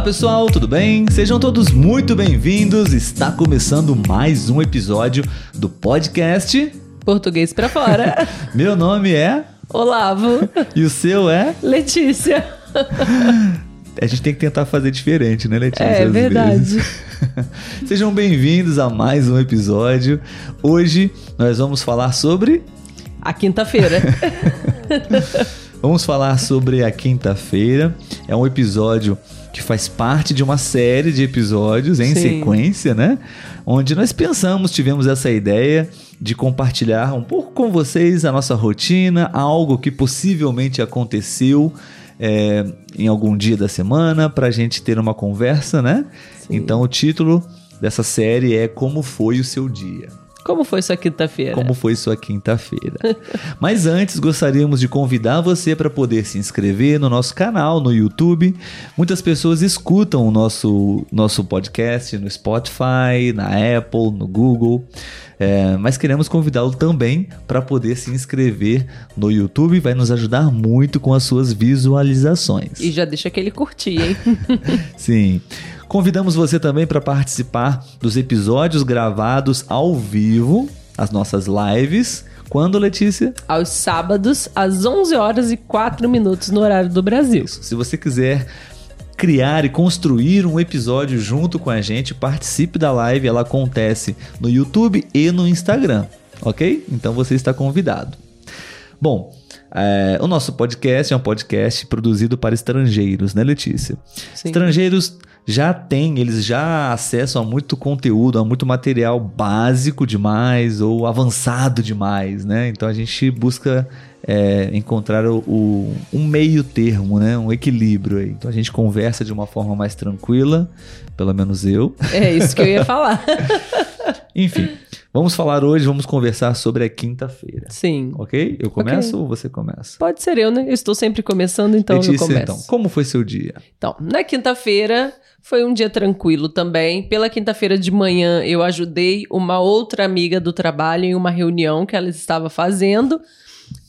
Olá pessoal, tudo bem? Sejam todos muito bem-vindos. Está começando mais um episódio do podcast Português pra fora. Meu nome é Olavo. e o seu é? Letícia. A gente tem que tentar fazer diferente, né, Letícia? É verdade. vezes. Sejam bem-vindos a mais um episódio. Hoje nós vamos falar sobre A quinta-feira. Vamos falar sobre a quinta-feira. É um episódio que faz parte de uma série de episódios em Sim. sequência, né? Onde nós pensamos, tivemos essa ideia de compartilhar um pouco com vocês a nossa rotina, algo que possivelmente aconteceu é, em algum dia da semana, para a gente ter uma conversa, né? Sim. Então o título dessa série é Como Foi o Seu Dia? Como foi sua quinta-feira? Como foi sua quinta-feira? Mas antes, gostaríamos de convidar você para poder se inscrever no nosso canal no YouTube. Muitas pessoas escutam o nosso, nosso podcast no Spotify, na Apple, no Google. É, mas queremos convidá-lo também para poder se inscrever no YouTube. Vai nos ajudar muito com as suas visualizações. E já deixa aquele curtir, hein? Sim. Convidamos você também para participar dos episódios gravados ao vivo, as nossas lives. Quando, Letícia? Aos sábados, às 11 horas e 4 minutos no horário do Brasil. Se você quiser criar e construir um episódio junto com a gente, participe da live. Ela acontece no YouTube e no Instagram, ok? Então você está convidado. Bom, é, o nosso podcast é um podcast produzido para estrangeiros, né, Letícia? Sim. Estrangeiros já têm, eles já acessam a muito conteúdo, a muito material básico demais ou avançado demais, né? Então a gente busca é, encontrar o, o- um meio termo, né? Um equilíbrio aí. Então a gente conversa de uma forma mais tranquila, pelo menos eu. É isso que eu ia falar. Enfim, vamos falar hoje, vamos conversar sobre a quinta-feira. Sim. Ok? Eu começo ou você começa? Pode ser eu, né? Eu estou sempre começando, então eu Letícia, começo. então, como foi seu dia? Então, na quinta-feira foi um dia tranquilo também. Pela quinta-feira de manhã eu ajudei uma outra amiga do trabalho em uma reunião que ela estava fazendo.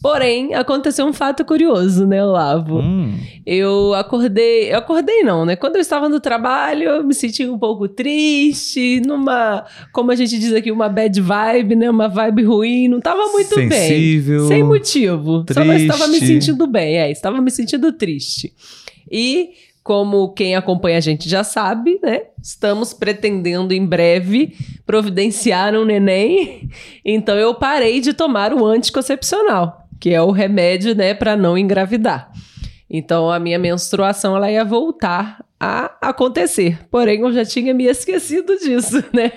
Porém, aconteceu um fato curioso, né, Olavo? Hum, Eu acordei, eu acordei não, né? Quando eu estava no trabalho, eu me senti um pouco triste, numa, como a gente diz aqui, uma bad vibe, né? Uma vibe ruim, não estava muito Sensível, bem. Sem motivo. Só não estava me triste. sentindo bem, é, estava me sentindo triste. E como quem acompanha a gente já sabe, né? Estamos pretendendo em breve providenciar um neném. Então eu parei de tomar o anticoncepcional, que é o remédio, né, para não engravidar. Então a minha menstruação ela ia voltar a acontecer. Porém, eu já tinha me esquecido disso, né?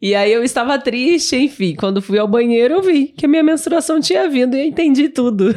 E aí eu estava triste, enfim. Quando fui ao banheiro, eu vi que a minha menstruação tinha vindo e eu entendi tudo.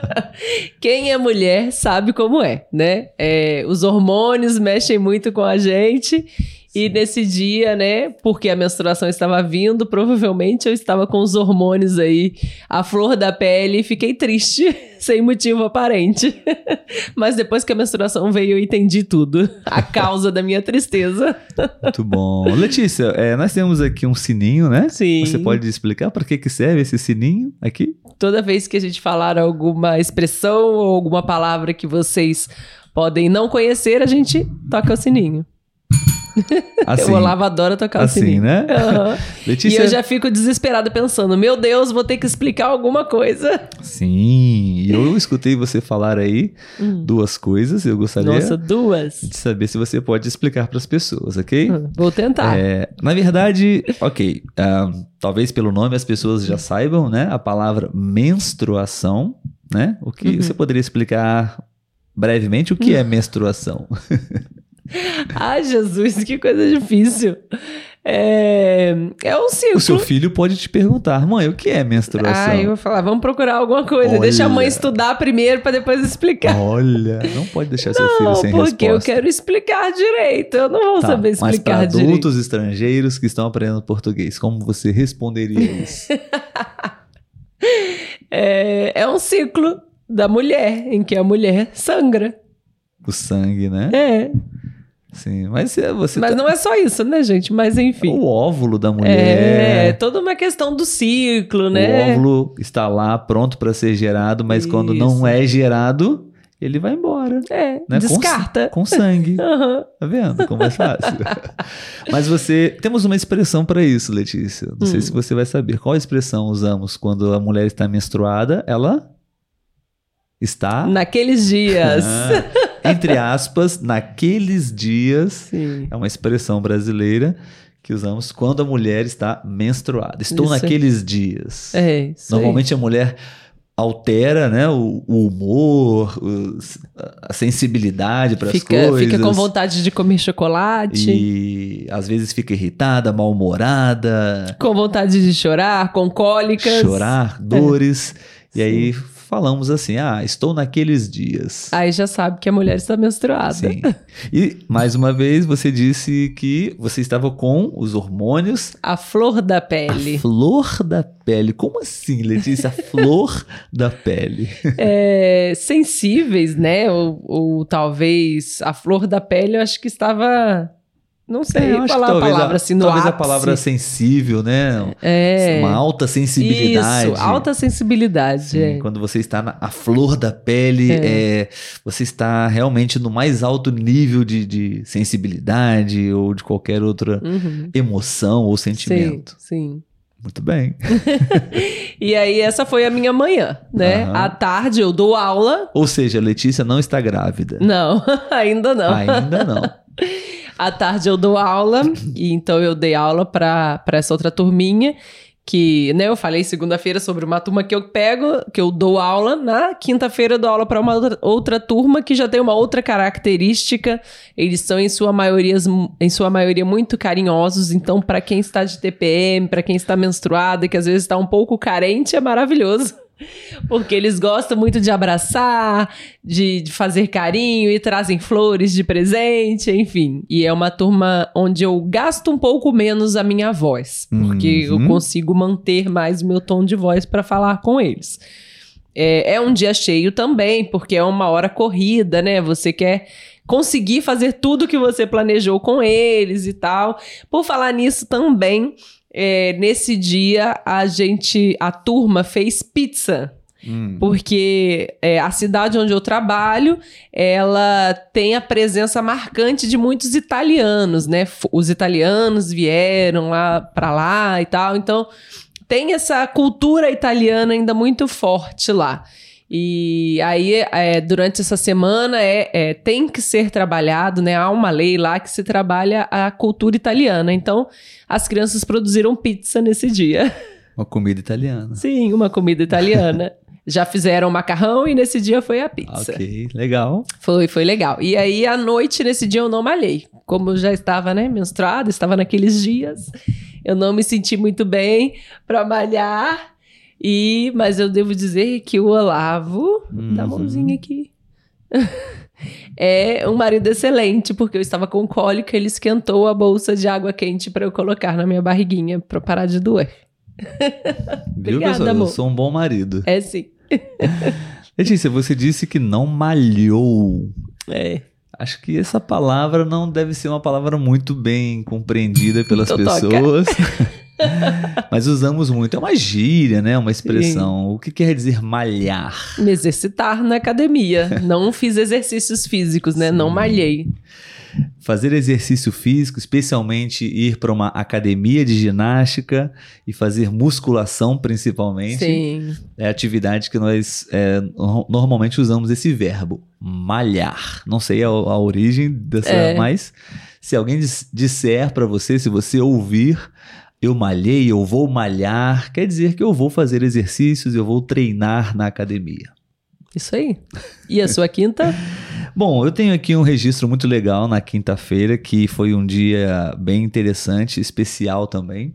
Quem é mulher sabe como é, né? É, os hormônios mexem muito com a gente. E nesse dia, né, porque a menstruação estava vindo, provavelmente eu estava com os hormônios aí à flor da pele e fiquei triste, sem motivo aparente. Mas depois que a menstruação veio, eu entendi tudo. A causa da minha tristeza. muito bom. Letícia, é, nós temos aqui um sininho, né? Sim. Você pode explicar para que, que serve esse sininho aqui? Toda vez que a gente falar alguma expressão ou alguma palavra que vocês podem não conhecer, a gente toca o sininho. Assim, o Olavo adora tocar assim, o sininho. né? E Letícia, eu já fico desesperada pensando, meu Deus, vou ter que explicar alguma coisa. sim, eu escutei você falar aí duas coisas. Eu gostaria Hum. Nossa, duas. de saber se você pode explicar para as pessoas, ok? Hum, Vou tentar. É, na verdade, ok, ah, talvez pelo nome as pessoas já saibam, né? A palavra menstruação, né? O que Uhum. você poderia explicar brevemente o que é menstruação? Ai, Jesus, que coisa difícil. É, é um ciclo. O seu filho pode te perguntar, mãe, o que é menstruação? Ah, eu vou falar, vamos procurar alguma coisa. Deixa a mãe Olha. estudar primeiro para depois explicar. Olha, não pode deixar seu filho Não, sem porque eu resposta. quero explicar direito. Eu não vou Tá, saber mas explicar direito. adultos estrangeiros que estão aprendendo português, como você responderia isso? É, é um ciclo da mulher, em que a mulher sangra. o sangue, né? É. Sim, mas é, você Mas tá- não é só isso, né, gente? Mas enfim. o óvulo da É, mulher. toda uma questão do ciclo, O né? óvulo está lá pronto para ser gerado, mas quando Isso. não é gerado, ele vai embora. É, Né? Com- descarta. Com, sangue. Aham. Tá vendo? Como é fácil. Mas você. Temos uma expressão para isso, Letícia. Não sei Hum. se você vai saber. Qual expressão usamos quando a mulher está menstruada? Ela está. Naqueles dias. Entre aspas, naqueles dias. Sim. É uma expressão brasileira que usamos quando a mulher está menstruada. Estou Isso. naqueles dias. É, isso. Normalmente a mulher altera né, o, o humor, os- a sensibilidade para as coisas. fica com vontade de comer chocolate, E às vezes fica irritada, mal-humorada, com vontade de chorar, com cólicas. chorar, dores. E É. Sim. aí falamos assim: ah, estou naqueles dias. Aí já sabe que a mulher está menstruada. Sim. E mais uma vez você disse que você estava com os hormônios A flor da a pele. flor da pele. Como assim, Letícia? A flor da pele. É, sensíveis, né? Ou, ou talvez a flor da pele, eu acho que estava. Não sei É, falar a palavra assim, no talvez a ápice. palavra sensível, né? É. Uma alta sensibilidade. Isso, alta sensibilidade. Sim, é. Quando você está na a flor da pele, é, você está realmente no mais alto nível de, de sensibilidade ou de qualquer outra Uhum. emoção ou Sim, sentimento. sim. Muito bem. E aí, essa foi a minha manhã, né? Aham. À tarde eu dou aula. Ou seja, a Letícia não está grávida. Não, ainda não. Ainda não. À tarde eu dou aula, e então eu dei aula para essa outra turminha. Que, né, eu falei segunda-feira sobre uma turma que eu pego, que eu dou aula. Na quinta-feira eu dou aula para uma outra, outra turma que já tem uma outra característica. Eles são, em sua maioria, em sua maioria muito carinhosos. Então, para quem está de TPM, para quem está menstruada, que às vezes está um pouco carente, é maravilhoso. Porque eles gostam muito de abraçar, de, de fazer carinho e trazem flores de presente, enfim. E é uma turma onde eu gasto um pouco menos a minha voz, porque Uhum. eu consigo manter mais o meu tom de voz para falar com eles. É, é um dia cheio também, porque é uma hora corrida, né? Você quer conseguir fazer tudo que você planejou com eles e tal. Por falar nisso também, é, nesse dia a gente, a turma fez pizza. Hum. Porque é, a cidade onde eu trabalho, ela tem a presença marcante de muitos italianos, né? Os italianos vieram lá para lá e tal, então tem essa cultura italiana ainda muito forte lá. E aí, é, durante essa semana, é, é, tem que ser trabalhado, né? Há uma lei lá que se trabalha a cultura italiana. Então, as crianças produziram pizza nesse dia. Uma comida italiana. Sim, uma comida italiana. Já fizeram macarrão e nesse dia foi a pizza. Ok, legal. Foi, foi legal. E aí, à noite, nesse dia, eu não malhei. Como eu já estava, né, menstruada, estava naqueles dias, eu não me senti muito bem para malhar. E, mas eu devo dizer que o Olavo, dá a Uhum. mãozinha aqui, é um marido excelente, porque eu estava com cólica, ele esquentou a bolsa de água quente para eu colocar na minha barriguinha para parar de doer. Viu, Obrigada, pessoal? amor. Eu sou um bom marido. É sim. Letícia, você disse que não malhou. É. Acho que essa palavra não deve ser uma palavra muito bem compreendida pelas Totoca. pessoas. Mas usamos muito. É uma gíria, né? Uma expressão. O que quer dizer malhar? Me exercitar na academia. Não fiz exercícios físicos, né? Não Sim. malhei. Fazer exercício físico, especialmente ir para uma academia de ginástica e fazer musculação, principalmente, Sim. é a atividade que nós é, no- normalmente usamos esse verbo, malhar. Não sei a, a origem dessa, É. mas se alguém dis- disser para você, se você ouvir, eu malhei, eu vou malhar, quer dizer que eu vou fazer exercícios, eu vou treinar na academia. Isso aí. E a sua quinta? Bom, eu tenho aqui um registro muito legal na quinta-feira, que foi um dia bem interessante, especial também,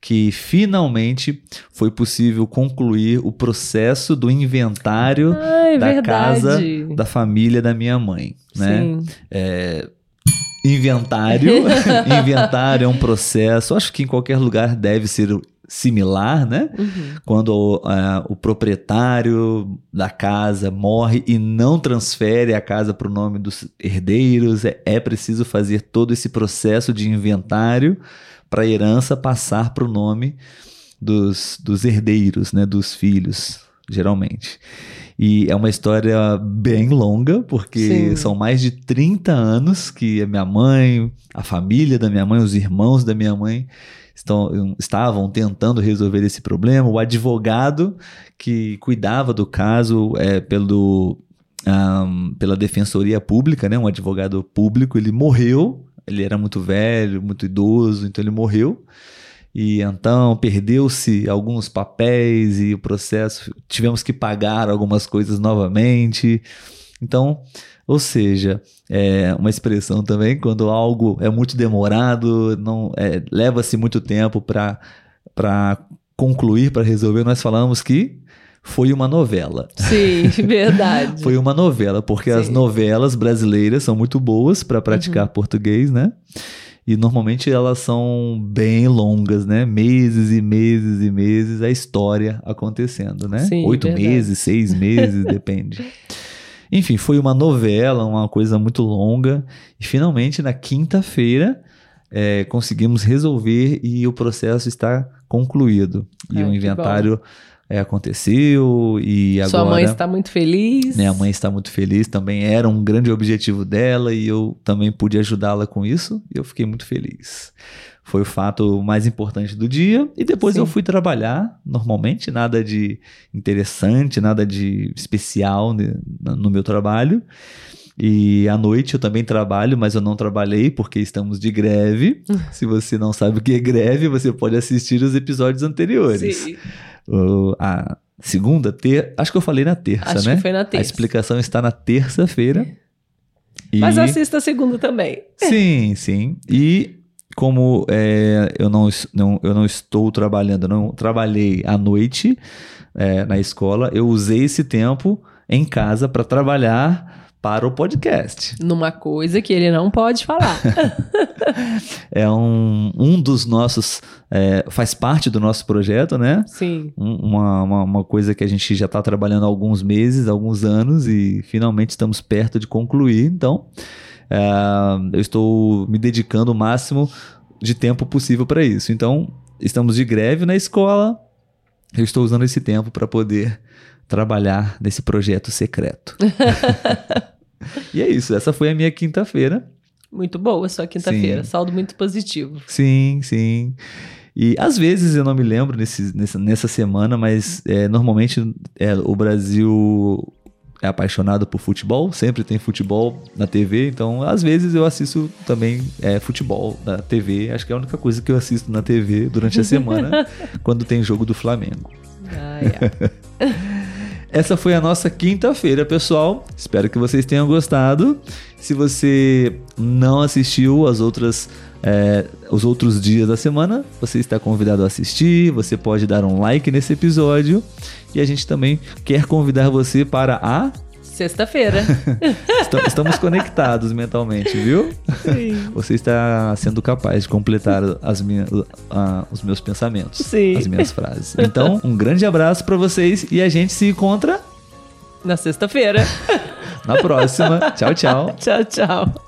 que finalmente foi possível concluir o processo do inventário Ai, da verdade. casa da família da minha mãe, né? Sim. Inventário, inventário é um processo, acho que em qualquer lugar deve ser similar, né? Uhum. quando ah, o proprietário da casa morre e não transfere a casa para o nome dos herdeiros, é, é preciso fazer todo esse processo de inventário para a herança passar para o nome dos, dos herdeiros, né, dos filhos, geralmente. E é uma história bem longa, porque Sim. são mais de 30 anos que a minha mãe, a família da minha mãe, os irmãos da minha mãe estão, estavam tentando resolver esse problema. O advogado que cuidava do caso é, pelo, ahm, pela Defensoria Pública, né, um advogado público, ele morreu. Ele era muito velho, muito idoso, então ele morreu. E então perdeu-se alguns papéis e o processo, tivemos que pagar algumas coisas novamente. Então, ou seja, é uma expressão também quando algo é muito demorado, não é, leva-se muito tempo para concluir, para resolver, nós falamos que foi uma novela. Sim, verdade. Foi uma novela, porque as Sim. novelas brasileiras são muito boas para praticar Uhum. português, né? E normalmente elas são bem longas, né? Meses e meses e meses a história acontecendo, né? Sim, Oito verdade. meses, seis meses, depende. Enfim, foi uma novela, uma coisa muito longa. E finalmente, na quinta-feira, é, conseguimos resolver e o processo está concluído. E o que inventário é, aconteceu e agora... Sua mãe está muito feliz. Minha mãe está muito feliz, também era um grande objetivo dela e eu também pude ajudá-la com isso e eu fiquei muito feliz. Foi o fato mais importante do dia e depois Sim. eu fui trabalhar normalmente, nada de interessante, nada de especial no meu trabalho. E à noite eu também trabalho, mas eu não trabalhei porque estamos de greve. Se você não sabe o que é greve, você pode assistir os episódios anteriores. Sim, O- a segunda, ter... acho que eu falei na terça, acho né? que foi na A terça. explicação está na terça-feira. E... Mas assista a segunda também. Sim, sim. E como é, eu, não, não- eu não estou trabalhando, não trabalhei à noite é, na escola, eu usei esse tempo em casa para trabalhar para o podcast. Numa coisa que ele não pode falar. É um, um dos nossos. é, faz parte do nosso projeto, né? Sim. Um- uma, uma, uma coisa que a gente já está trabalhando há alguns meses, alguns anos, e finalmente estamos perto de concluir. Então, é, eu estou me dedicando o máximo de tempo possível para isso. Então, estamos de greve na escola, eu estou usando esse tempo para poder trabalhar nesse projeto secreto. e é isso, essa foi a minha quinta-feira. Muito boa sua quinta-feira. Saldo muito positivo. Sim, sim. E às vezes eu não me lembro nesse, nessa, nessa semana, mas é, normalmente é, o Brasil é apaixonado por futebol, sempre tem futebol na TV, então às vezes eu assisto também é, futebol na TV. Acho que é a única coisa que eu assisto na TV durante a semana, quando tem jogo do Flamengo. Ah, é. Essa foi a nossa quinta-feira, pessoal. Espero que vocês tenham gostado. Se você não assistiu as outras, é, os outros dias da semana, você está convidado a assistir. Você pode dar um like nesse episódio. E a gente também quer convidar você para a. Sexta-feira. Esta- Estamos conectados mentalmente, viu? Sim. Você está sendo capaz de completar as os meus pensamentos, Sim. as minhas frases. Então, um grande abraço para vocês e a gente se encontra Na sexta-feira. na próxima. Tchau, tchau. tchau, tchau.